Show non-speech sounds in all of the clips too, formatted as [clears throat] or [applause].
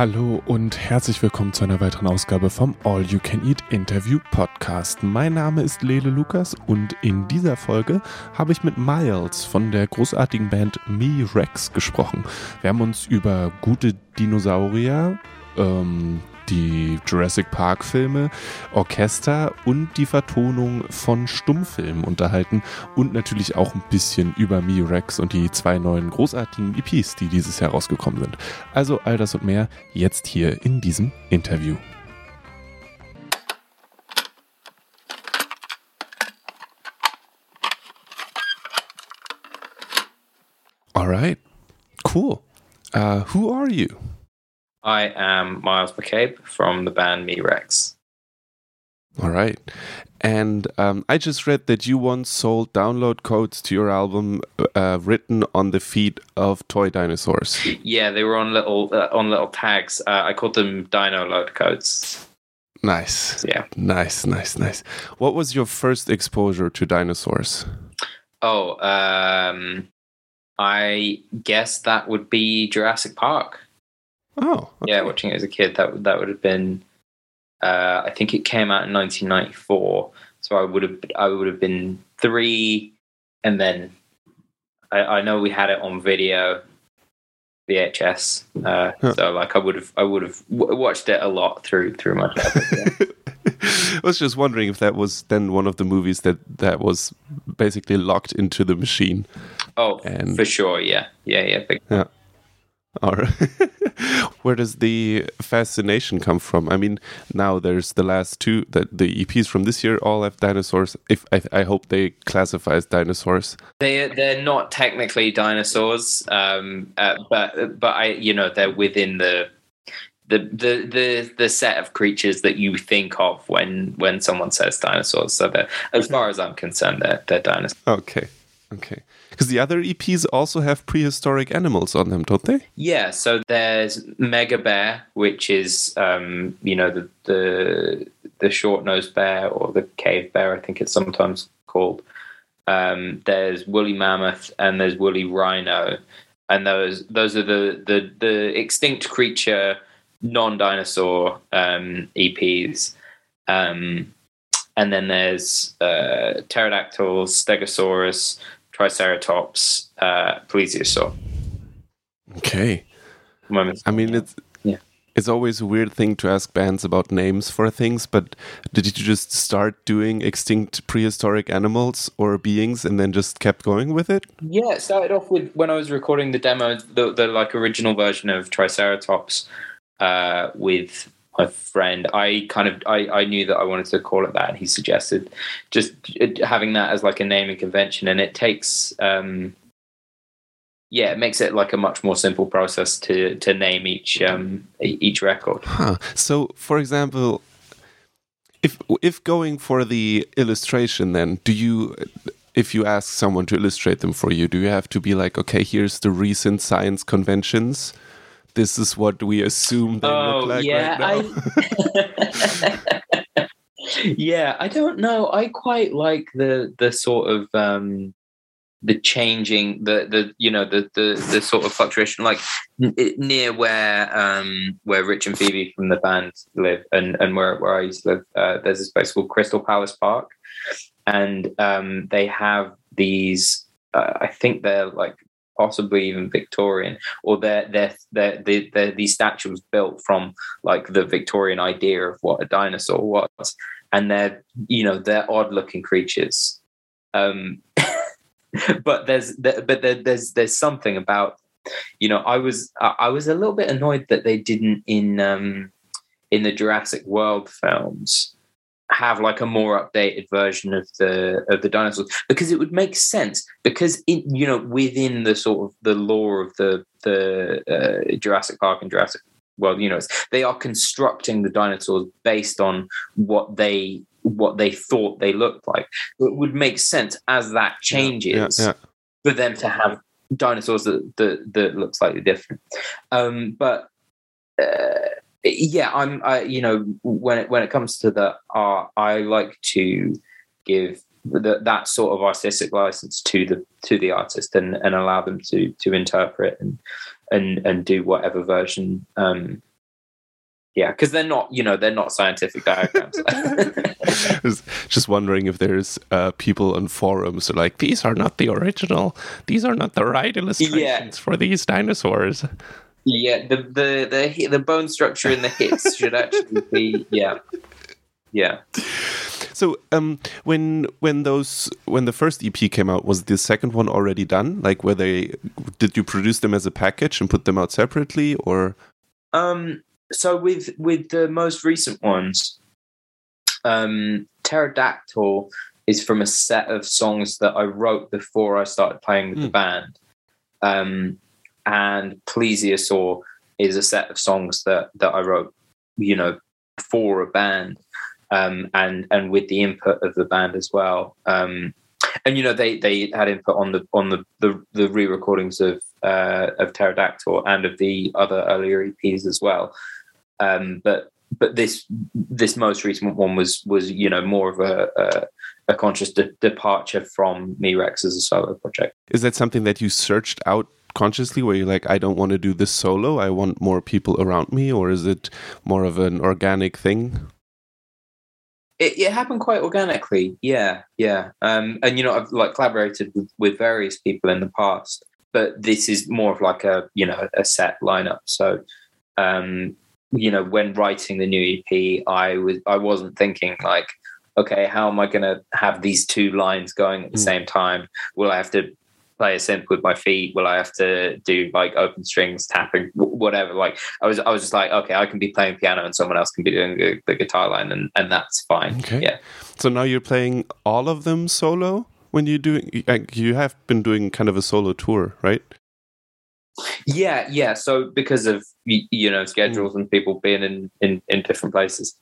Hallo und herzlich willkommen zu einer weiteren Ausgabe vom All You Can Eat Interview Podcast. Mein Name ist Lele Lukas und in dieser Folge habe ich mit Miles von der großartigen Band Me Rex gesprochen. Wir haben uns über gute Dinosaurier, ähm, die Jurassic Park Filme, Orchester und die Vertonung von Stummfilmen unterhalten und natürlich auch ein bisschen über Me Rex und die zwei neuen großartigen EPs, die dieses Jahr rausgekommen sind. Also all das und mehr jetzt hier in diesem Interview. Alright, cool. Uh, who are you? I am Miles McCabe from the band Me Rex. All right. And um, I just read that you once sold download codes to your album uh, written on the feet of toy dinosaurs. Yeah, they were on little uh, on little tags. Uh, I called them Dino load codes. Nice. Yeah. Nice, nice, nice. What was your first exposure to dinosaurs? Oh, um, I guess that would be Jurassic Park. Oh, okay. yeah, watching it as a kid, that that would have been. Uh, I think it came out in 1994, so I would have I would have been three, and then I, I know we had it on video, VHS. Uh, huh. So like I would have I would have w- watched it a lot through through my childhood. [laughs] I was just wondering if that was then one of the movies that that was basically locked into the machine. Oh, and for sure, yeah, yeah, yeah. Big yeah. Right. [laughs] Where does the fascination come from? I mean, now there's the last two that the EPs from this year all have dinosaurs. If I, I hope they classify as dinosaurs. They they're not technically dinosaurs, um, uh, but but I you know they're within the the, the the the set of creatures that you think of when when someone says dinosaurs. So as far as I'm concerned, they're they're dinosaurs. Okay, okay. Because the other EPs also have prehistoric animals on them, don't they? Yeah. So there's Mega Bear, which is um, you know the the the short nosed bear or the cave bear, I think it's sometimes called. Um, there's woolly mammoth and there's woolly rhino, and those those are the the the extinct creature non dinosaur um, EPs. Um, and then there's uh, pterodactyls, stegosaurus, Triceratops, uh, plesiosaur. Okay. I mean, it's yeah. It's always a weird thing to ask bands about names for things, but did you just start doing extinct prehistoric animals or beings and then just kept going with it? Yeah, it started off with when I was recording the demo, the, the like original version of Triceratops uh, with my friend, I kind of I, I knew that I wanted to call it that, and he suggested just having that as like a naming convention, and it takes um, yeah, it makes it like a much more simple process to to name each um, each record. Huh. So, for example, if if going for the illustration, then do you? If you ask someone to illustrate them for you, do you have to be like, okay, here's the recent science conventions? This is what we assume they oh, look like yeah, right I... [laughs] yeah, I don't know. I quite like the the sort of um the changing the the you know the the the sort of fluctuation like near where um where Rich and Phoebe from the band live and and where where I used to live uh, there's this place called Crystal Palace Park and um they have these uh, I think they're like possibly even Victorian, or they're, they're, they're, they're, they're these statues built from like the Victorian idea of what a dinosaur was. And they're, you know, they're odd looking creatures. Um, [laughs] but there's, but there, there's, there's something about, you know, I was, I was a little bit annoyed that they didn't in, um, in the Jurassic World films have like a more updated version of the of the dinosaurs because it would make sense because in you know within the sort of the lore of the the uh, Jurassic Park and Jurassic World universe they are constructing the dinosaurs based on what they what they thought they looked like it would make sense as that changes yeah, yeah, yeah. for them to have dinosaurs that that, that look slightly different um, but uh, yeah i'm I, you know when it when it comes to the art i like to give the, that sort of artistic license to the to the artist and and allow them to to interpret and and and do whatever version um yeah, because they're not, you know, they're not scientific diagrams. [laughs] [laughs] just wondering if there's uh, people on forums who are like, these are not the original, these are not the right illustrations Yeah. for these dinosaurs. Yeah, the the the the bone structure in the hips should actually be yeah, yeah. So, um, when when those when the first EP came out, was the second one already done? Like, were they? Did you produce them as a package and put them out separately, or? Um, so with with the most recent ones, um, Pterodactyl is from a set of songs that I wrote before I started playing with the Hmm. band, um, and Plesiosaur is a set of songs that that I wrote, you know, for a band, um, and and with the input of the band as well. Um, and you know they they had input on the on the the, the re-recordings of uh, of Pterodactyl and of the other earlier EPs as well. Um, but but this this most recent one was was you know more of a a, a conscious de- departure from me Rex as a solo project. Is that something that you searched out consciously, where you're like, I don't want to do this solo, I want more people around me, or is it more of an organic thing? It, it happened quite organically, yeah, yeah. Um, and you know I've like collaborated with, with various people in the past, but this is more of like a you know a set lineup. So um, you know when writing the new ep i was i wasn't thinking like okay how am i going to have these two lines going at the Mm. same time will i have to play a synth with my feet will i have to do like open strings tapping whatever like i was i was just like okay i can be playing piano and someone else can be doing the, the guitar line and and that's fine Okay. yeah So now you're playing all of them solo when you do. Like, you have been doing kind of a solo tour, right? Yeah, yeah. So because of you know schedules mm. and people being in, in in different places,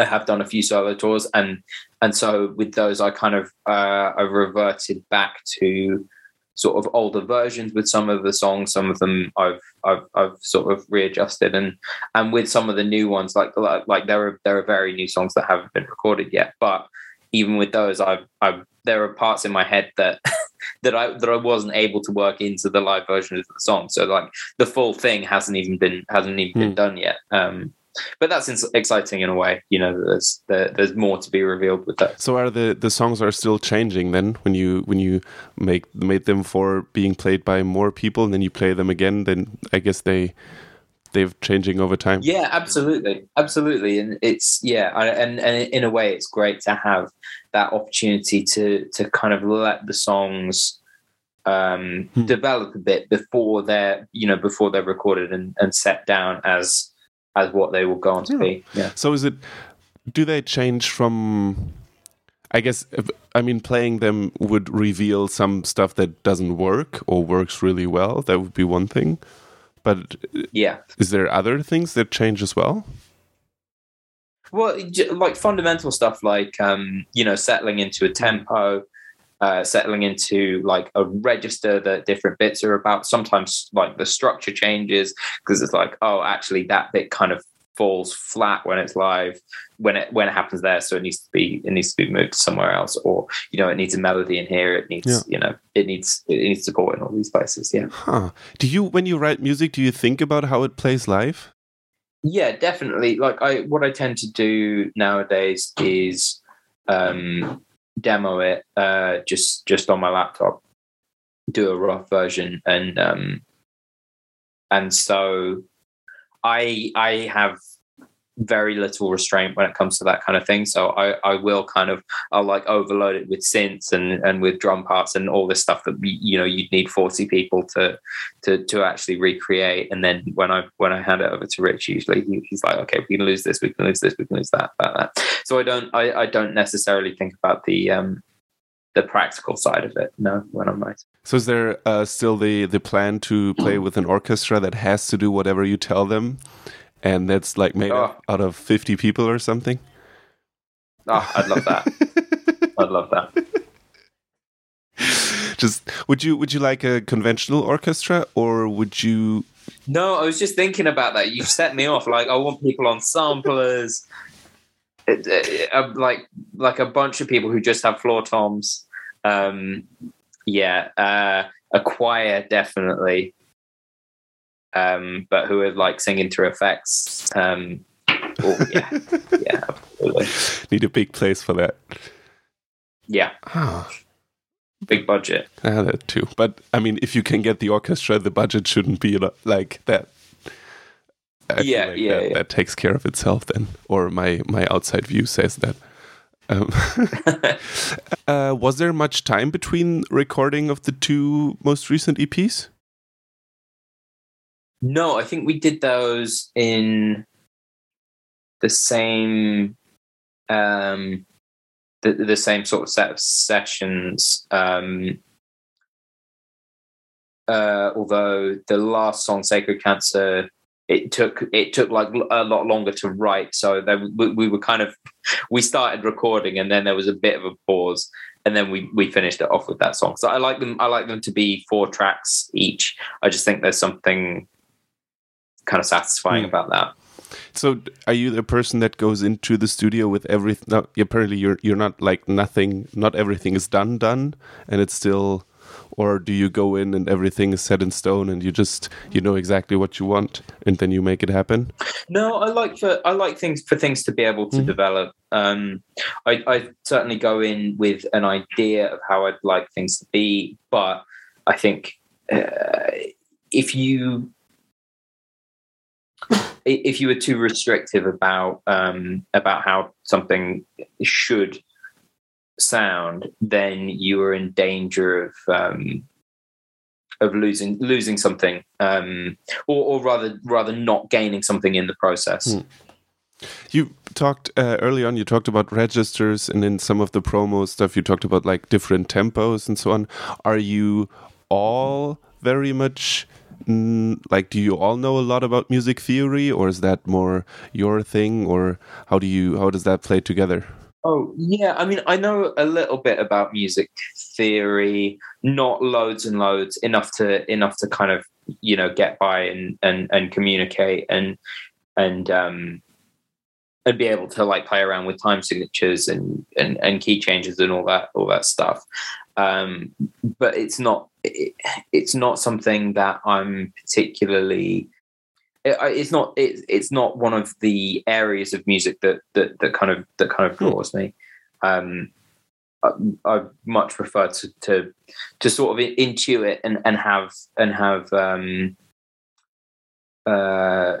I have done a few solo tours, and and so with those, I kind of uh, I reverted back to sort of older versions with some of the songs. Some of them I've I've I've sort of readjusted, and and with some of the new ones, like like, like there are there are very new songs that haven't been recorded yet, but even with those, I've I've there are parts in my head that. [laughs] that I that I wasn't able to work into the live version of the song. So like the full thing hasn't even been hasn't even been Hmm. done yet. Um, but that's ins- exciting in a way. You know, there's there, there's more to be revealed with that. So are the the songs are still changing then when you when you make made them for being played by more people and then you play them again? Then I guess they they've changing over time. Yeah, absolutely, absolutely, and it's yeah, I- and and in a way, it's great to have that opportunity to to kind of let the songs um Hmm. develop a bit before they're you know before they're recorded and, and set down as as what they will go on to Yeah. be yeah So is it? Do they change from? I guess if, I mean playing them would reveal some stuff that doesn't work or works really well. That would be one thing. But yeah is there other things that change as well? Well, like fundamental stuff, like um, you know, settling into a tempo, uh, settling into like a register that different bits are about. Sometimes, like the structure changes because it's like, oh, actually, that bit kind of falls flat when it's live when it when it happens there so it needs to be it needs to be moved somewhere else or you know it needs a melody in here it needs Yeah. you know it needs it needs support in all these places yeah Huh. Do you when you write music, do you think about how it plays live? Yeah, definitely. Like I what I tend to do nowadays is um demo it uh just just on my laptop. Do a rough version and um and so I I have very little restraint when it comes to that kind of thing. So I, I will kind of I'll like overload it with synths and, and with drum parts and all this stuff that you know you'd need 40 people to to to actually recreate. And then when I when I hand it over to Rich, usually he, he's like, okay, we can lose this, we can lose this, we can lose that, that, that. So I don't I, I don't necessarily think about the um the practical side of it, no, when I'm writing. So is there uh, still the the plan to play [clears throat] with an orchestra that has to do whatever you tell them, and that's like made Oh. out of fifty people or something? Oh, I'd love that. [laughs] I'd love that. Just would you would you like a conventional orchestra or would you? No, I was just thinking about that. You set me off. Like I want people on samplers, it, it, like like a bunch of people who just have floor toms. Um, yeah, uh, a choir definitely. Um, but who are like singing through effects. Um, oh, yeah, [laughs] yeah, absolutely. Need a big place for that. Yeah. Ah. Big budget. Ah, that too. But I mean, if you can get the orchestra, the budget shouldn't be like that. Yeah, like yeah, that, yeah. that takes care of itself then. Or my my outside view says that. Um, [laughs] [laughs] uh, was there much time between recording of the two most recent EPs? No, I think we did those in the same um the, the same sort of set of sessions. Um uh although the last song, Sacred Cancer, it took it took like a lot longer to write. So we, we were kind of [laughs] we started recording and then there was a bit of a pause and then we we finished it off with that song. So I like them I like them to be four tracks each. I just think there's something kind of satisfying Hmm. about that. So, are you the person that goes into the studio with everything? No, apparently you're you're not like nothing. Not everything is done done, and it's still. Or do you go in and everything is set in stone, and you just you know exactly what you want, and then you make it happen? No, I like for I like things for things to be able to Mhm. develop. Um, I, I certainly go in with an idea of how I'd like things to be, but I think uh, if you if you were too restrictive about um, about how something should sound, then you are in danger of um, of losing losing something, um, or, or rather rather not gaining something in the process. Hmm. You talked uh, early on. You talked about registers, and in some of the promo stuff, you talked about like different tempos and so on. Are you all very much mm, like? Do you all know a lot about music theory, or is that more your thing, or how do you how does that play together? Oh yeah, I mean, I know a little bit about music theory, not loads and loads, enough to enough to kind of you know get by and and and communicate and and um and be able to like play around with time signatures and and and key changes and all that all that stuff. Um, but it's not it, it's not something that I'm particularly it, it's not it, it's not one of the areas of music that that that kind of that kind of Hmm. draws me. Um, I, I much prefer to to to sort of intuit and and have and have um, uh,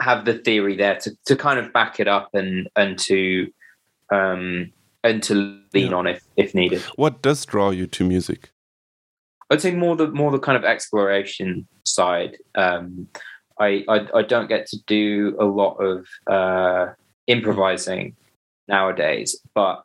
have the theory there to to kind of back it up and and to um, and to lean Yeah. on if if needed. What does draw you to music? I'd say more the more the kind of exploration side. Um, I, I I don't get to do a lot of uh, improvising nowadays, but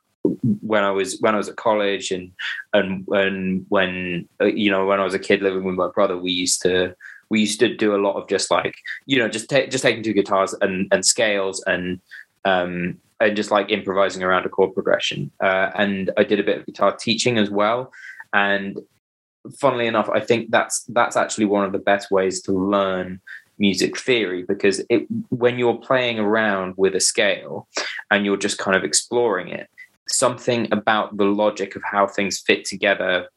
when I was when I was at college and and and when uh, you know when I was a kid living with my brother, we used to we used to do a lot of just like you know just ta- just taking two guitars and and scales and um and just like improvising around a chord progression. Uh, and I did a bit of guitar teaching as well. And funnily enough, I think that's that's actually one of the best ways to learn music theory because it when you're playing around with a scale and you're just kind of exploring it, something about the logic of how things fit together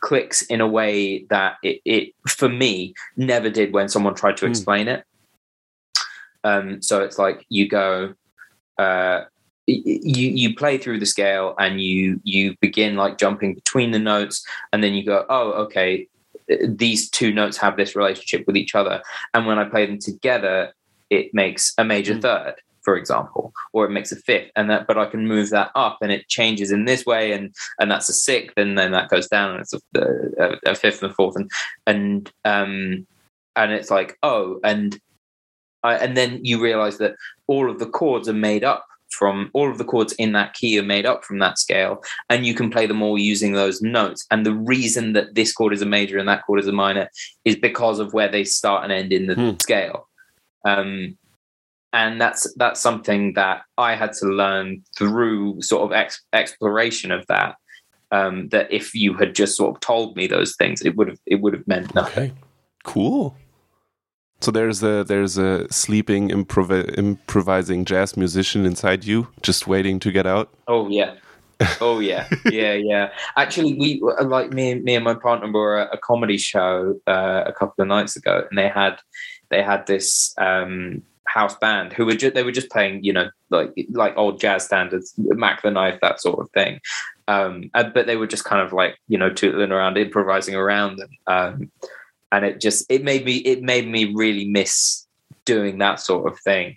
clicks in a way that it, it for me never did when someone tried to Hmm. explain it. Um, so it's like you go, uh, you you play through the scale and you you begin like jumping between the notes and then you go oh okay these two notes have this relationship with each other and when i play them together it makes a major Mm. third for example or it makes a fifth and that but i can move that up and it changes in this way and and that's a sixth and then that goes down and it's a, a, a fifth and a fourth and and um and it's like oh and I, and then you realize that all of the chords are made up from all of the chords in that key are made up from that scale and you can play them all using those notes and the reason that this chord is a major and that chord is a minor is because of where they start and end in the Hmm. scale um, and that's that's something that i had to learn through sort of ex- exploration of that um, that if you had just sort of told me those things it would have it would have meant nothing Okay, cool. So there's a there's a sleeping improv- improvising jazz musician inside you, just waiting to get out. oh yeah oh yeah, [laughs] yeah, yeah. Actually, we like me, me and my partner were at a comedy show uh, a couple of nights ago, and they had they had this um, house band who were just they were just playing, you know, like like old jazz standards, Mack the Knife, that sort of thing. Um, but they were just kind of like you know tootling around, improvising around, and um, and it just it made me it made me really miss doing that sort of thing.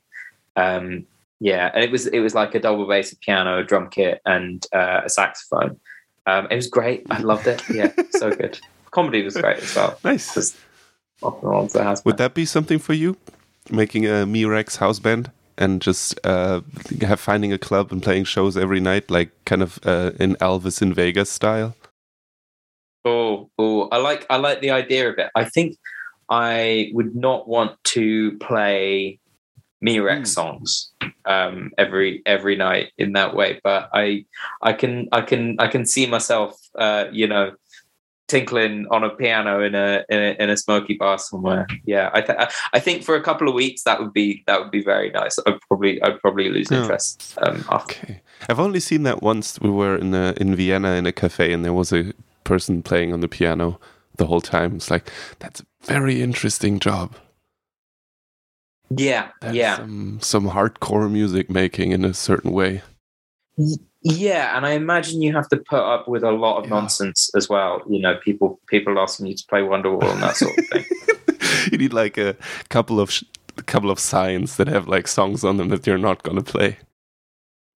Um, yeah, and it was it was like a double bass, a piano, a drum kit, and uh, a saxophone. Um, it was great. I loved it. Yeah, so [laughs] good. Comedy was great as well. Nice. Would that be something for you? Making a Me Rex house band and just uh, have finding a club and playing shows every night, like kind of uh, in Elvis in Vegas style. Oh, oh, I like I like the idea of it. I think I would not want to play Me Rex mm. songs um, every every night in that way. But I I can I can I can see myself uh, you know tinkling on a piano in a, in a in a smoky bar somewhere. Yeah, I th- I think for a couple of weeks that would be that would be very nice. I'd probably I'd probably lose interest. Um, okay, I've only seen that once. We were in a, in Vienna in a cafe, and there was a person playing on the piano the whole time. It's like that's a very interesting job. Yeah, That's yeah. Some, some hardcore music making in a certain way. Yeah, and I imagine you have to put up with a lot of yeah. nonsense as well. You know, people people asking you to play Wonderwall and that sort of thing. [laughs] you need like a couple of a couple of signs that have like songs on them that you're not going to play.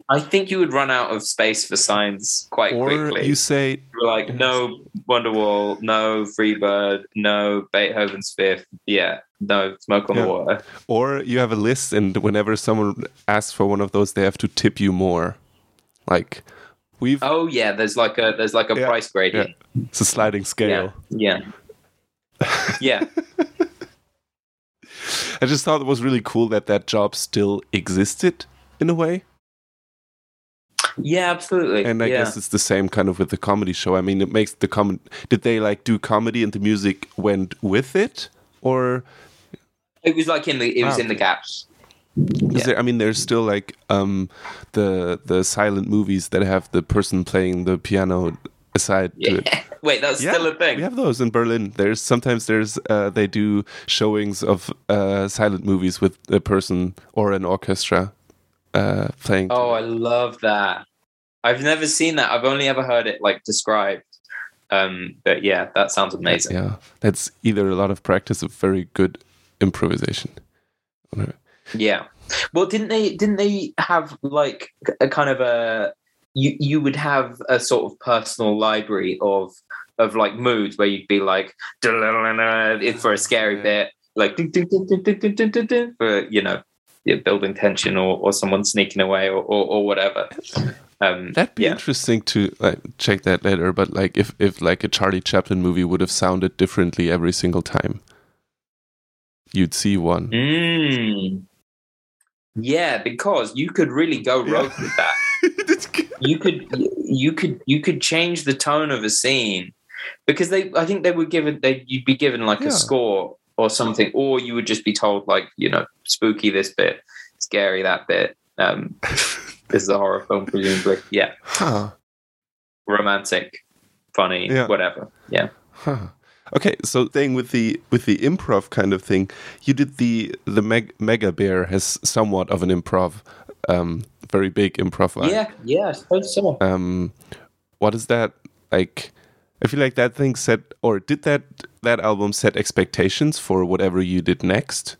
I think you would run out of space for signs quite or quickly. You say You're like no Wonderwall, no Freebird, no Beethoven's Fifth. Yeah, no Smoke on yeah. the Water. Or you have a list, and whenever someone asks for one of those, they have to tip you more. Like we've. Oh yeah, there's like a there's like a yeah, price gradient. Yeah. It's a sliding scale. Yeah. [laughs] Yeah. I just thought it was really cool that that job still existed in a way. Yeah, absolutely. And I yeah. guess it's the same kind of with the comedy show. I mean, it makes the com. Did they like do comedy and the music went with it, or it was like in the it was in the gaps. Yeah. There, I mean, there's still like um, the the silent movies that have the person playing the piano aside yeah. [laughs] Wait, that's yeah, still a thing. We have those in Berlin. There's sometimes there's uh, they do showings of uh, silent movies with a person or an orchestra uh, playing. Oh, I love that. I've never seen that. I've only ever heard it like described. Um, but yeah, that sounds amazing. Yeah, that's either a lot of practice or very good improvisation. Yeah. Well, didn't they? Didn't they have like a kind of a you you would have a sort of personal library of of like moods where you'd be like for a scary bit, like for you know building tension or, or someone sneaking away or, or, or whatever. Um, That'd be yeah. interesting to like, check that later. But like, if if like a Charlie Chaplin movie would have sounded differently every single time, you'd see one. Mm. Yeah, because you could really go rogue yeah. with that. [laughs] you could you could you could change the tone of a scene because they I think they were given they you'd be given like yeah. a score or something, or you would just be told like you know spooky this bit, scary that bit. Um, [laughs] this is a horror film, presumably. Yeah. Huh. Romantic, funny, yeah. whatever. Yeah. Huh. Okay, so staying with the with the improv kind of thing, you did the the Meg, Mega Bear has somewhat of an improv, um, very big improv. Yeah, yeah, I suppose so. Um, what is that like? I feel like that thing said or did that that album set expectations for whatever you did next,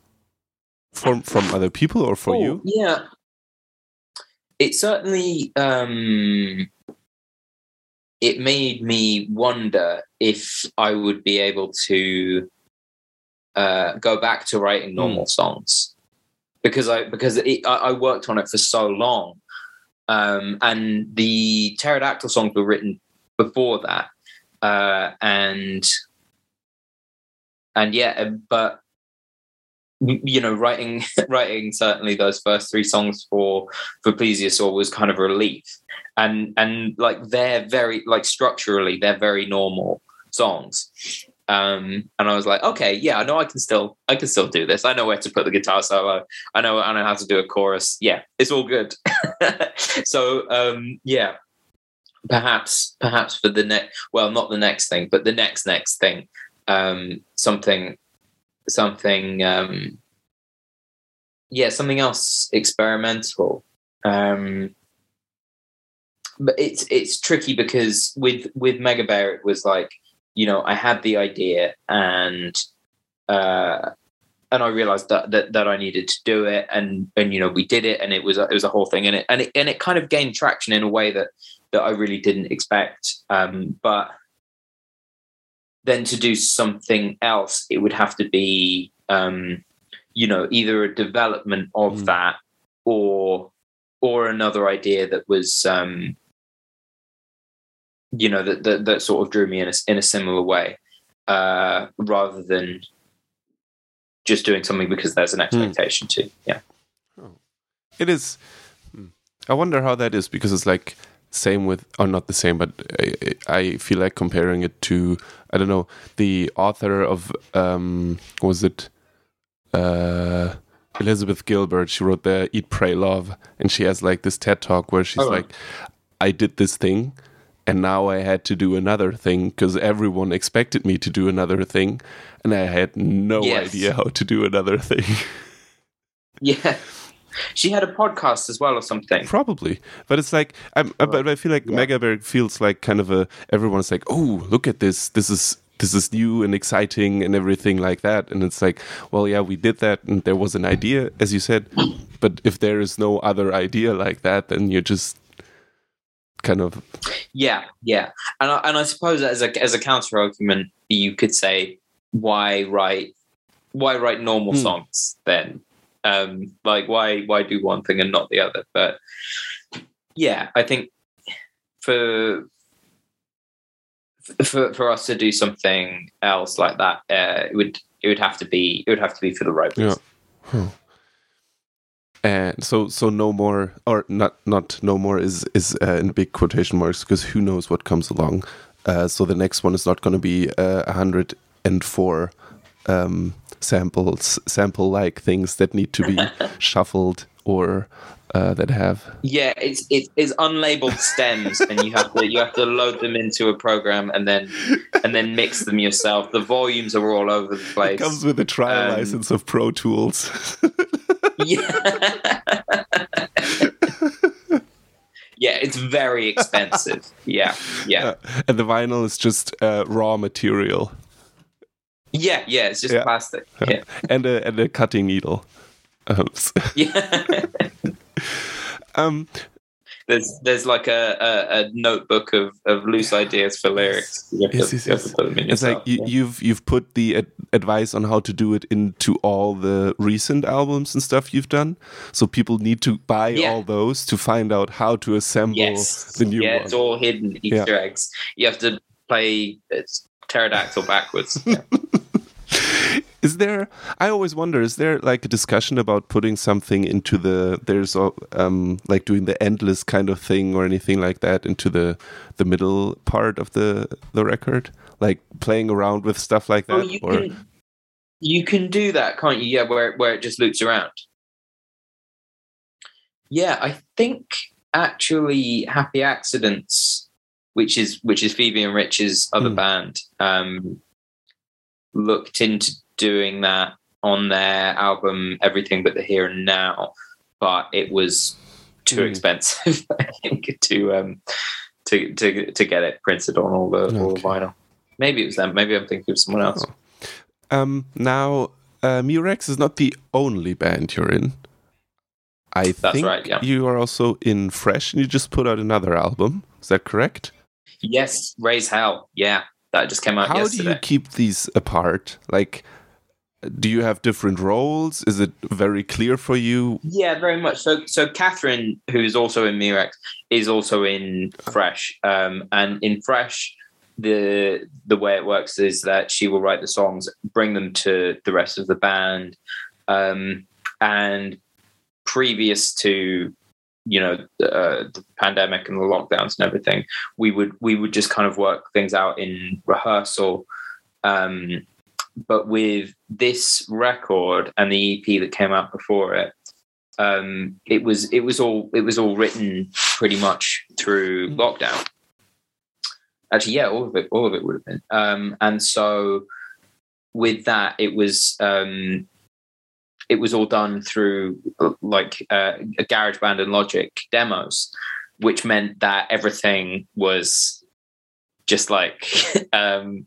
from from other people or for oh, you? Yeah, it certainly um, it made me wonder if I would be able to uh, go back to writing normal mm. songs. Because I because it, I, I, worked on it for so long, um, and the pterodactyl songs were written before that, uh, and and yeah, but you know, writing [laughs] writing certainly those first three songs for for Plesiosaur was kind of relief, and and like they're very like structurally they're very normal songs, um, and I was like, okay, yeah, I know I can still I can still do this. I know where to put the guitar solo. I know I know how to do a chorus. Yeah, it's all good. [laughs] so um, yeah, perhaps perhaps for the next well not the next thing but the next next thing um something something um yeah something else experimental um but it's it's tricky because with with mega bear it was like you know i had the idea and uh and I realized that, that that I needed to do it, and and you know we did it, and it was it was a whole thing, and it and it and it kind of gained traction in a way that that I really didn't expect. Um, but then to do something else, it would have to be um, you know either a development of mm. that or or another idea that was um, you know that, that that sort of drew me in a in a similar way uh, rather than just doing something because there's an hmm. expectation mm. to. Yeah. Oh. It is. Hmm. I wonder how that is because it's like same with, or not the same, but I, I feel like comparing it to, I don't know, the author of, um, was it, uh, Elizabeth Gilbert. She wrote the Eat, Pray, Love, and she has like this TED talk where she's oh. like, I did this thing and now I had to do another thing because everyone expected me to do another thing, and I had no yes. idea how to do another thing. [laughs] yeah. She had a podcast as well, or something. Probably, but it's like, I'm, oh. but I feel like yeah. Mega Bear feels like kind of a. Everyone's like, "Oh, look at this! This is this is new and exciting and everything like that." And it's like, well, yeah, we did that, and there was an idea, as you said. But if there is no other idea like that, then you're just kind of yeah yeah and I, and I suppose as a as a counter argument you could say why write why write normal hmm. songs then um like why why do one thing and not the other? But yeah i think for for for us to do something else like that uh, it would it would have to be it would have to be for the right yeah. Huh and so so no more or not not no more is is uh, in big quotation marks because who knows what comes along. Uh, so the next one is not going to be uh, 104 um, samples sample like things that need to be [laughs] shuffled or uh, that have yeah it's it is unlabeled stems and you have to you have to load them into a program and then and then mix them yourself the volumes are all over the place it comes with a trial um, license of pro tools yeah. [laughs] yeah, it's very expensive. Yeah, yeah. Uh, and the vinyl is just uh, raw material. Yeah, yeah, it's just yeah. plastic. Yeah. And a and a cutting needle. Um, [laughs] yeah. um, there's there's like a, a, a, notebook of, of loose ideas for lyrics. yes, to, yes, yes. It's like you, have you've, you've put the ad advice on how to do it into all the recent albums and stuff you've done. So people need to buy yeah. all those to find out how to assemble yes. the new yeah, one. it's all hidden Easter yeah. eggs. You have to play it's pterodactyl backwards. [laughs] Is there i always wonder is there like a discussion about putting something into the there's um like doing the endless kind of thing or anything like that into the the middle part of the the record? Like playing around with stuff like that you or can, you can do that can't you? Yeah where where it just loops around. Yeah i think actually happy accidents which is which is phoebe and rich's other hmm. band um looked into doing that on their album Everything But the Here and Now, but it was too mm. expensive, [laughs] I think, to um to to to get it printed on all the, okay. all the vinyl. Maybe it was them. Maybe I'm thinking of someone else. Oh. Um, now, uh, Me Rex is not the only band you're in. I That's think right, yeah. you are also in Fresh, and you just put out another album. Is that correct? Yes, Raise Hell. Yeah, that just came out. How yesterday. do you keep these apart? Like, do you have different roles? Is it very clear for you? Yeah, very much. So, so Catherine, who's also in Me Rex, is also in Fresh, um, and in Fresh, the the way it works is that she will write the songs, bring them to the rest of the band, um, and previous to you know uh, the pandemic and the lockdowns and everything, we would we would just kind of work things out in rehearsal. Um, but with this record and the EP that came out before it, um, it was it was all it was all written pretty much through mm. lockdown. actually, yeah, all of it, all of it would have been. Um, and so with that, it was um, it was all done through like uh, a GarageBand and Logic demos, which meant that everything was just like [laughs] um,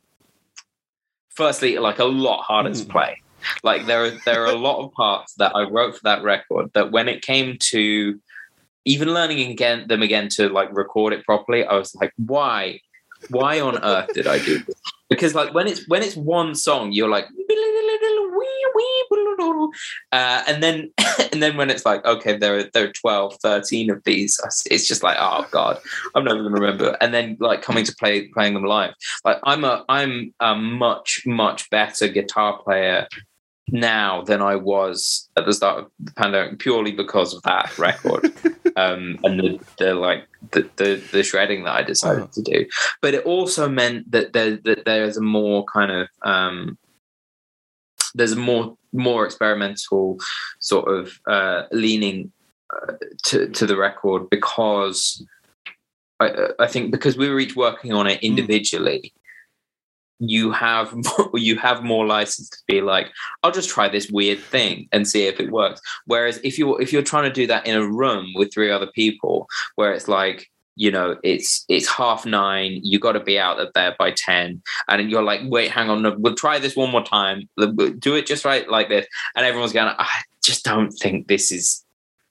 firstly like a lot harder mm. to play. Like there are there are a lot of parts that I wrote for that record that when it came to even learning again them again to like record it properly, I was like, why? Why on earth did I do this? Because like when it's when it's one song, you're like uh, and then [coughs] and then when it's like okay there are there are 12 13 of these it's just like oh god i'm never to remember. And then like coming to play playing them live. Like i'm a i'm a much much better guitar player now than I was at the start of the pandemic, purely because of that record [laughs] um, and the, the like the, the, the shredding that I decided oh. to do. But it also meant that there that there's a more kind of um, there's a more more experimental sort of uh, leaning uh, to to the record because I, I think because we were each working on it hmm. individually. Mm you have [laughs] you have more license to be like i'll just try this weird thing and see if it works. Whereas if you if you're trying to do that in a room with three other people where it's like you know it's it's half nine you got to be out of there by 10 and you're like wait hang on no, we'll try this one more time. Do it just right like this. And everyone's going i just don't think this is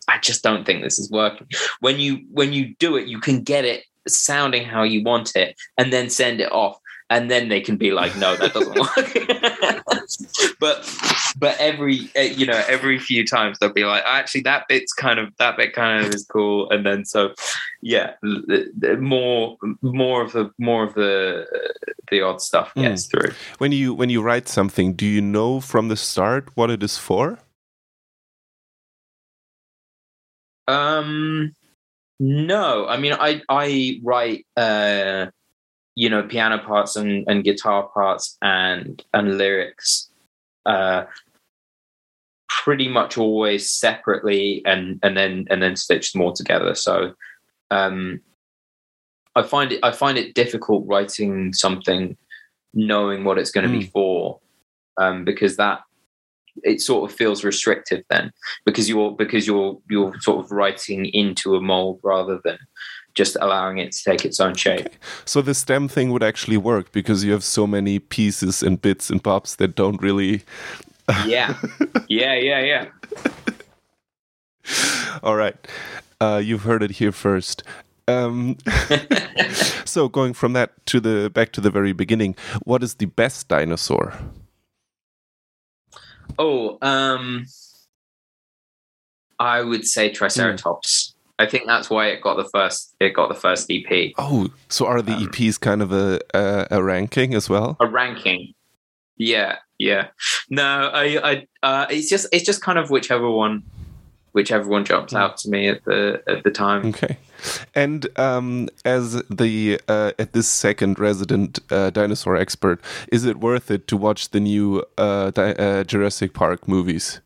i just don't think this is working. When you when you do it you can get it sounding how you want it and then send it off and then they can be like, no, that doesn't work. [laughs] but but every eh, you know every few times they'll be like, actually that bit's kind of that bit kind of is cool, and then so yeah, more more of the more of the the odd stuff hmm. gets mm. through. When you when you write something, do you know from the start what it is for? Um, no, I mean I I write. uh you know piano parts and, and guitar parts and and lyrics uh pretty much always separately and and then and then stitched them all together so um i find it i find it difficult writing something knowing what it's going to mm. be hmm. for um because that it sort of feels restrictive then because you're because you're you're sort of writing into a mold rather than just allowing it to take its own shape. Okay. So the stem thing would actually work because you have so many pieces and bits and bobs that don't really. [laughs] yeah, yeah, yeah, yeah. [laughs] All right, uh, you've heard it here first. Um, [laughs] so going from that to the back to the very beginning, what is the best dinosaur? Oh, um, I would say Triceratops. I think that's why it got the first. It got the first EP. Oh, so are the um, EPs kind of a, a, a ranking as well? A ranking. Yeah, yeah. No, I, I, uh, it's just, it's just kind of whichever one, whichever one jumps hmm. out to me at the at the time. Okay. And um, as the uh, at this second resident uh, dinosaur expert, is it worth it to watch the new uh, uh Jurassic Park movies?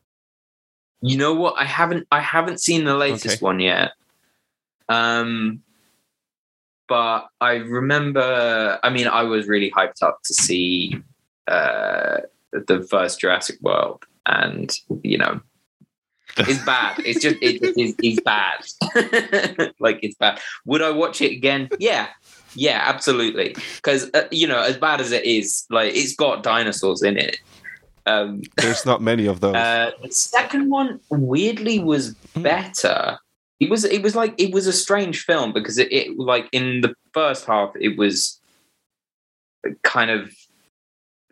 You know what? I haven't I haven't seen the latest okay. one yet. Um, but I remember, I mean, I was really hyped up to see uh, the first Jurassic World, and you know, it's [laughs] bad. It's just it, it's, it's bad. [laughs] like it's bad. Would I watch it again? Yeah, yeah, absolutely. Because uh, you know, as bad as it is, like it's got dinosaurs in it. Um, There's not many of those. Uh, the second one weirdly was hmm. better it was it was like it was a strange film because it, it like in the first half it was kind of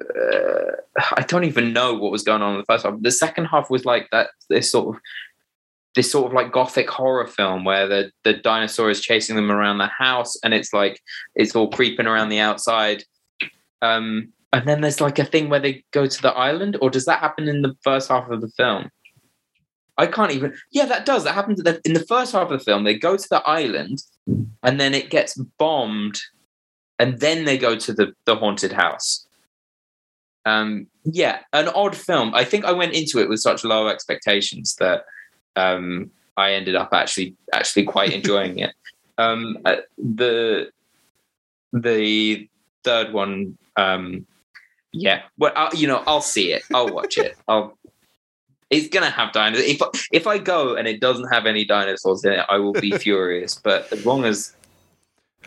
uh, I don't even know what was going on in the first half. The second half was like that this sort of this sort of like gothic horror film where the the dinosaur is chasing them around the house and it's like it's all creeping around the outside. Um, and then there's like a thing where they go to the island, or does that happen in the first half of the film? I can't even. Yeah, that does. That happens in the first half of the film. They go to the island, and then it gets bombed, and then they go to the the haunted house. Um, yeah, an odd film. I think I went into it with such low expectations that um, I ended up actually actually quite enjoying it. [laughs] Um, uh, the the third one, um, yeah. Well, you know, I'll see it. I'll watch it. [laughs] I'll. It's gonna have dinosaurs. If if I go and it doesn't have any dinosaurs in it, I will be [laughs] furious. But as long as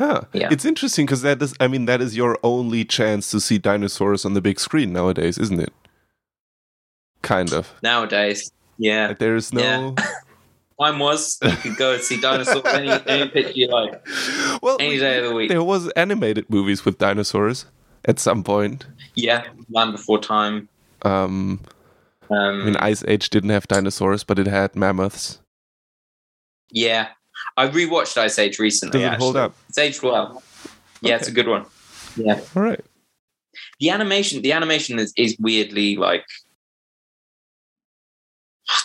Huh. Yeah. It's interesting because that is, I mean, that is your only chance to see dinosaurs on the big screen nowadays, isn't it? Kind of. Nowadays, yeah. There's no. Yeah. [laughs] Time was you could go and see dinosaurs any, any picture you like. Well, any day of the week. There was animated movies with dinosaurs at some point. Yeah, Land Before Time. Um, um, I mean, Ice Age didn't have dinosaurs, but it had mammoths. Yeah, I rewatched Ice Age recently. Does it actually. hold up? It's aged well. Yeah, okay. it's a good one. Yeah. All right. The animation, the animation is, is weirdly like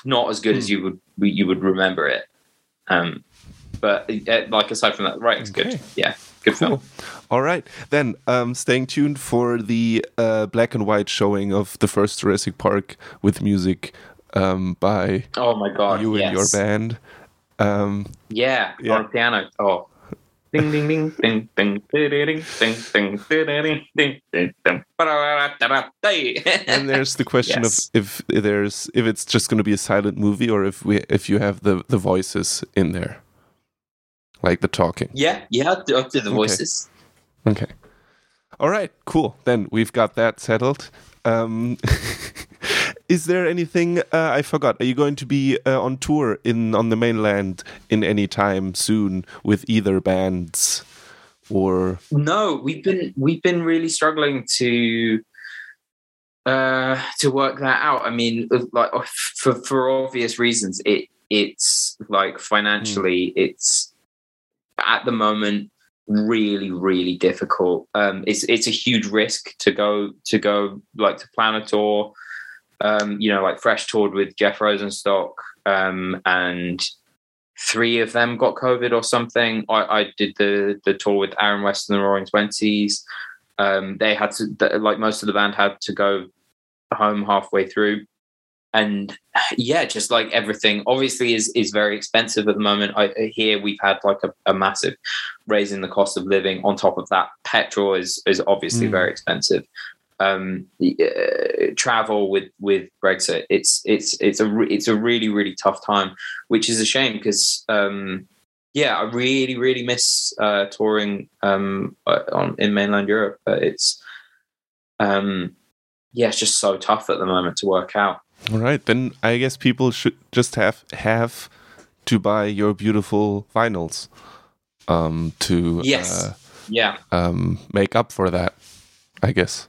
not as good as hmm. you would you would remember it. Um, but uh, like aside from that, writing's okay. good. Yeah, good cool. film. All right, then um, staying tuned for the uh, black and white showing of the first Jurassic Park with music um, by oh my god, you and your band. Um, yeah, yeah, on piano. Oh, ding ding ding ding ding ding ding ding ding ding ding ding and there's the question yes. of if there's if it's just going to be a silent movie or if we if you have the the voices in there, like the talking. Yeah, yeah, up to, the voices. Okay. okay. All right, cool. Then we've got that settled. Um, [laughs] is there anything uh, I forgot? Are you going to be uh, on tour in on the mainland in any time soon with either bands or? No, we've been we've been really struggling to uh, to work that out. I mean, like for for obvious reasons, it it's like financially, mm. it's at the moment really really difficult um it's it's a huge risk to go to go like to plan a tour um, you know, like Fresh toured with Jeff Rosenstock, um, and three of them got COVID or something. I, I did the the tour with Aaron West and the Roaring Twenties. Um, they had to, like most of the band, had to go home halfway through, and [sighs] yeah, just like everything, obviously is is very expensive at the moment. I here we've had like a, a massive raise in the cost of living. On top of that, petrol is is obviously mm. very expensive um, uh, travel with with Brexit. It's it's it's a re- it's a really really tough time, which is a shame because um, yeah, I really really miss uh, touring um, uh, on in mainland Europe. But it's um, yeah, it's just so tough at the moment to work out. All right, then I guess people should just have have to buy your beautiful vinyls um, to yes, uh, yeah, um, make up for that. I guess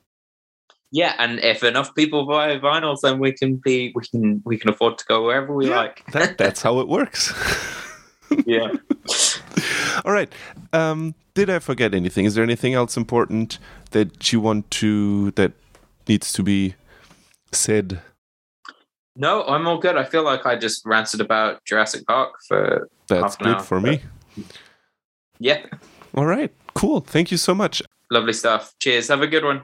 yeah, and if enough people buy vinyls, then we can be we can we can afford to go wherever we yeah, like. that, that's how it works. [laughs] yeah. [laughs] All right. Um, did I forget anything? Is there anything else important that you want to that needs to be said? No, I'm all good. I feel like I just ranted about Jurassic Park for that's good hour, for me. Yeah. All right. Cool. Thank you so much. Lovely stuff. Cheers. Have a good one.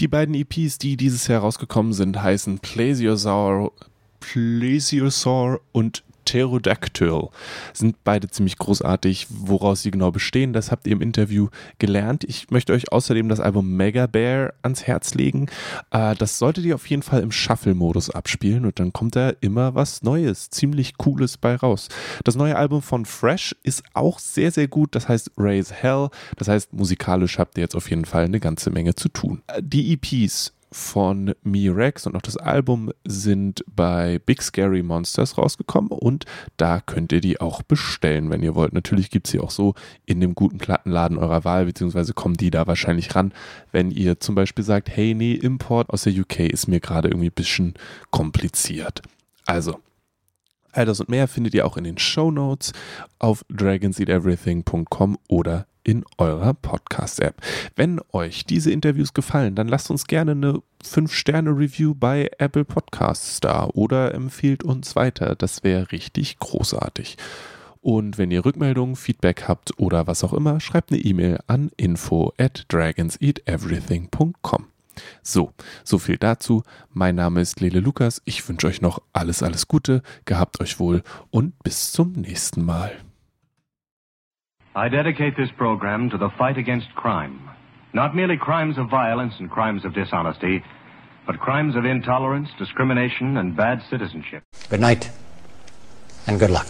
Die beiden EPs, die dieses Jahr rausgekommen sind, heißen Plesiosaur, Plesiosaur und Pterodactyl. Sind beide ziemlich großartig. Woraus sie genau bestehen, das habt ihr im Interview gelernt. Ich möchte euch außerdem das Album Mega Bear ans Herz legen. Äh, das solltet ihr auf jeden Fall im Shuffle-Modus abspielen und dann kommt da immer was Neues, ziemlich Cooles bei raus. Das neue Album von Fresh ist auch sehr, sehr gut. Das heißt Raise Hell. Das heißt, musikalisch habt ihr jetzt auf jeden Fall eine ganze Menge zu tun. Äh, die EPs von Me Rex und auch das Album sind bei Big Scary Monsters rausgekommen und da könnt ihr die auch bestellen, wenn ihr wollt. Natürlich gibt es sie auch so in dem guten Plattenladen eurer Wahl, beziehungsweise kommen die da wahrscheinlich ran, wenn ihr zum Beispiel sagt, hey, nee, Import aus der UK ist mir gerade irgendwie ein bisschen kompliziert. Also, All das und mehr findet ihr auch in den Show Notes auf dragonseateverything.com oder in eurer Podcast-App. Wenn euch diese Interviews gefallen, dann lasst uns gerne eine 5-Sterne-Review bei Apple Podcasts da oder empfiehlt uns weiter. Das wäre richtig großartig. Und wenn ihr Rückmeldungen, Feedback habt oder was auch immer, schreibt eine E-Mail an info at dragonseateverything.com. So, so viel dazu. Mein Name ist Lele Lukas. Ich wünsche euch noch alles, alles Gute. Gehabt euch wohl und bis zum nächsten Mal. I dedicate this program to the fight against crime. Not merely crimes of violence and crimes of dishonesty, but crimes of intolerance, discrimination, and bad citizenship. Good night, and good luck.